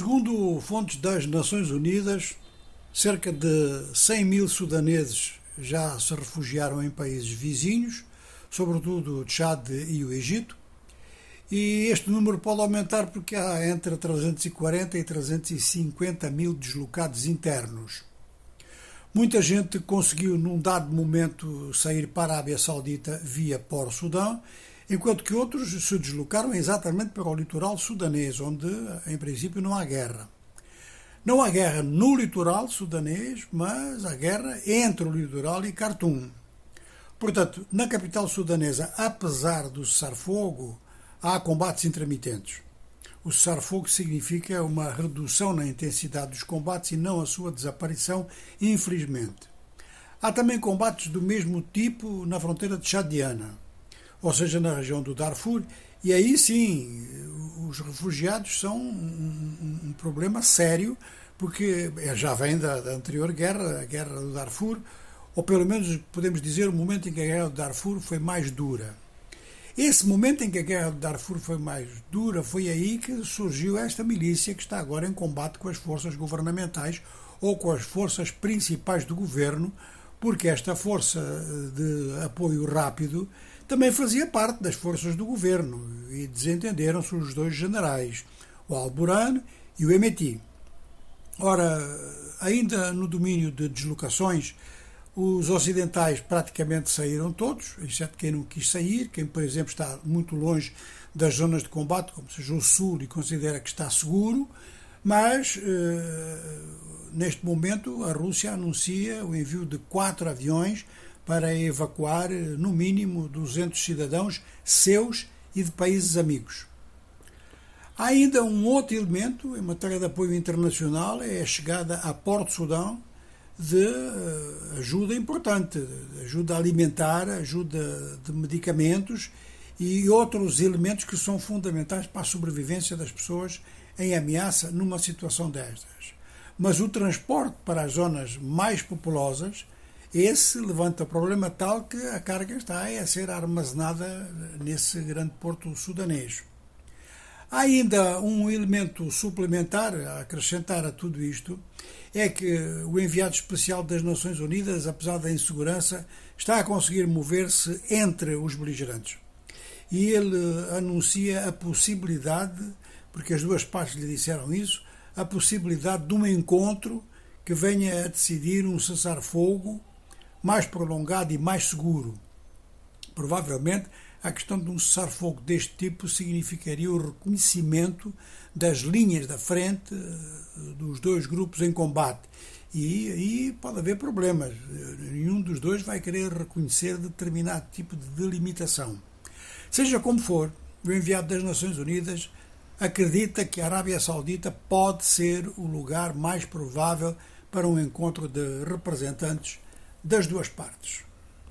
Segundo fontes das Nações Unidas, cerca de 100 mil sudaneses já se refugiaram em países vizinhos, sobretudo o Tchad e o Egito, e este número pode aumentar porque há entre 340 e 350 mil deslocados internos. Muita gente conseguiu, num dado momento, sair para a Arábia Saudita via Port Sudão, enquanto que outros se deslocaram exatamente para o litoral sudanês, onde, em princípio, não há guerra. Não há guerra no litoral sudanês, mas há guerra entre o litoral e Khartoum. Portanto, na capital sudanesa, apesar do cessar-fogo, há combates intermitentes. O cessar-fogo significa uma redução na intensidade dos combates e não a sua desaparição, infelizmente. Há também combates do mesmo tipo na fronteira de Chadiana, ou seja, na região do Darfur, e aí sim os refugiados são um, um problema sério, porque já vem da, da anterior guerra, a guerra do Darfur, ou pelo menos podemos dizer o momento em que a guerra do Darfur foi mais dura. Esse momento em que a guerra do Darfur foi mais dura, foi aí que surgiu esta milícia que está agora em combate com as forças governamentais ou com as forças principais do governo, porque esta força de apoio rápido também fazia parte das forças do governo e desentenderam-se os dois generais, o Alburan e o Emeti. Ora, ainda no domínio de deslocações, os ocidentais praticamente saíram todos, exceto quem não quis sair, quem, por exemplo, está muito longe das zonas de combate, como seja o Sul, e considera que está seguro, mas eh, neste momento a Rússia anuncia o envio de quatro aviões para evacuar, eh, no mínimo, 200 cidadãos seus e de países amigos. Há ainda um outro elemento em matéria de apoio internacional, é a chegada a Porto Sudão de eh, ajuda importante, ajuda alimentar, ajuda de medicamentos e outros elementos que são fundamentais para a sobrevivência das pessoas em ameaça numa situação destas. Mas o transporte para as zonas mais populosas, esse levanta problema tal que a carga está a ser armazenada nesse grande porto sudanês. Há ainda um elemento suplementar a acrescentar a tudo isto, é que o enviado especial das Nações Unidas, apesar da insegurança, está a conseguir mover-se entre os beligerantes. E ele anuncia a possibilidade, porque as duas partes lhe disseram isso, a possibilidade de um encontro que venha a decidir um cessar-fogo mais prolongado e mais seguro. Provavelmente a questão de um cessar-fogo deste tipo significaria o reconhecimento das linhas da frente eh, dos dois grupos em combate. E aí pode haver problemas. Nenhum dos dois vai querer reconhecer determinado tipo de delimitação. Seja como for, o enviado das Nações Unidas acredita que a Arábia Saudita pode ser o lugar mais provável para um encontro de representantes das duas partes.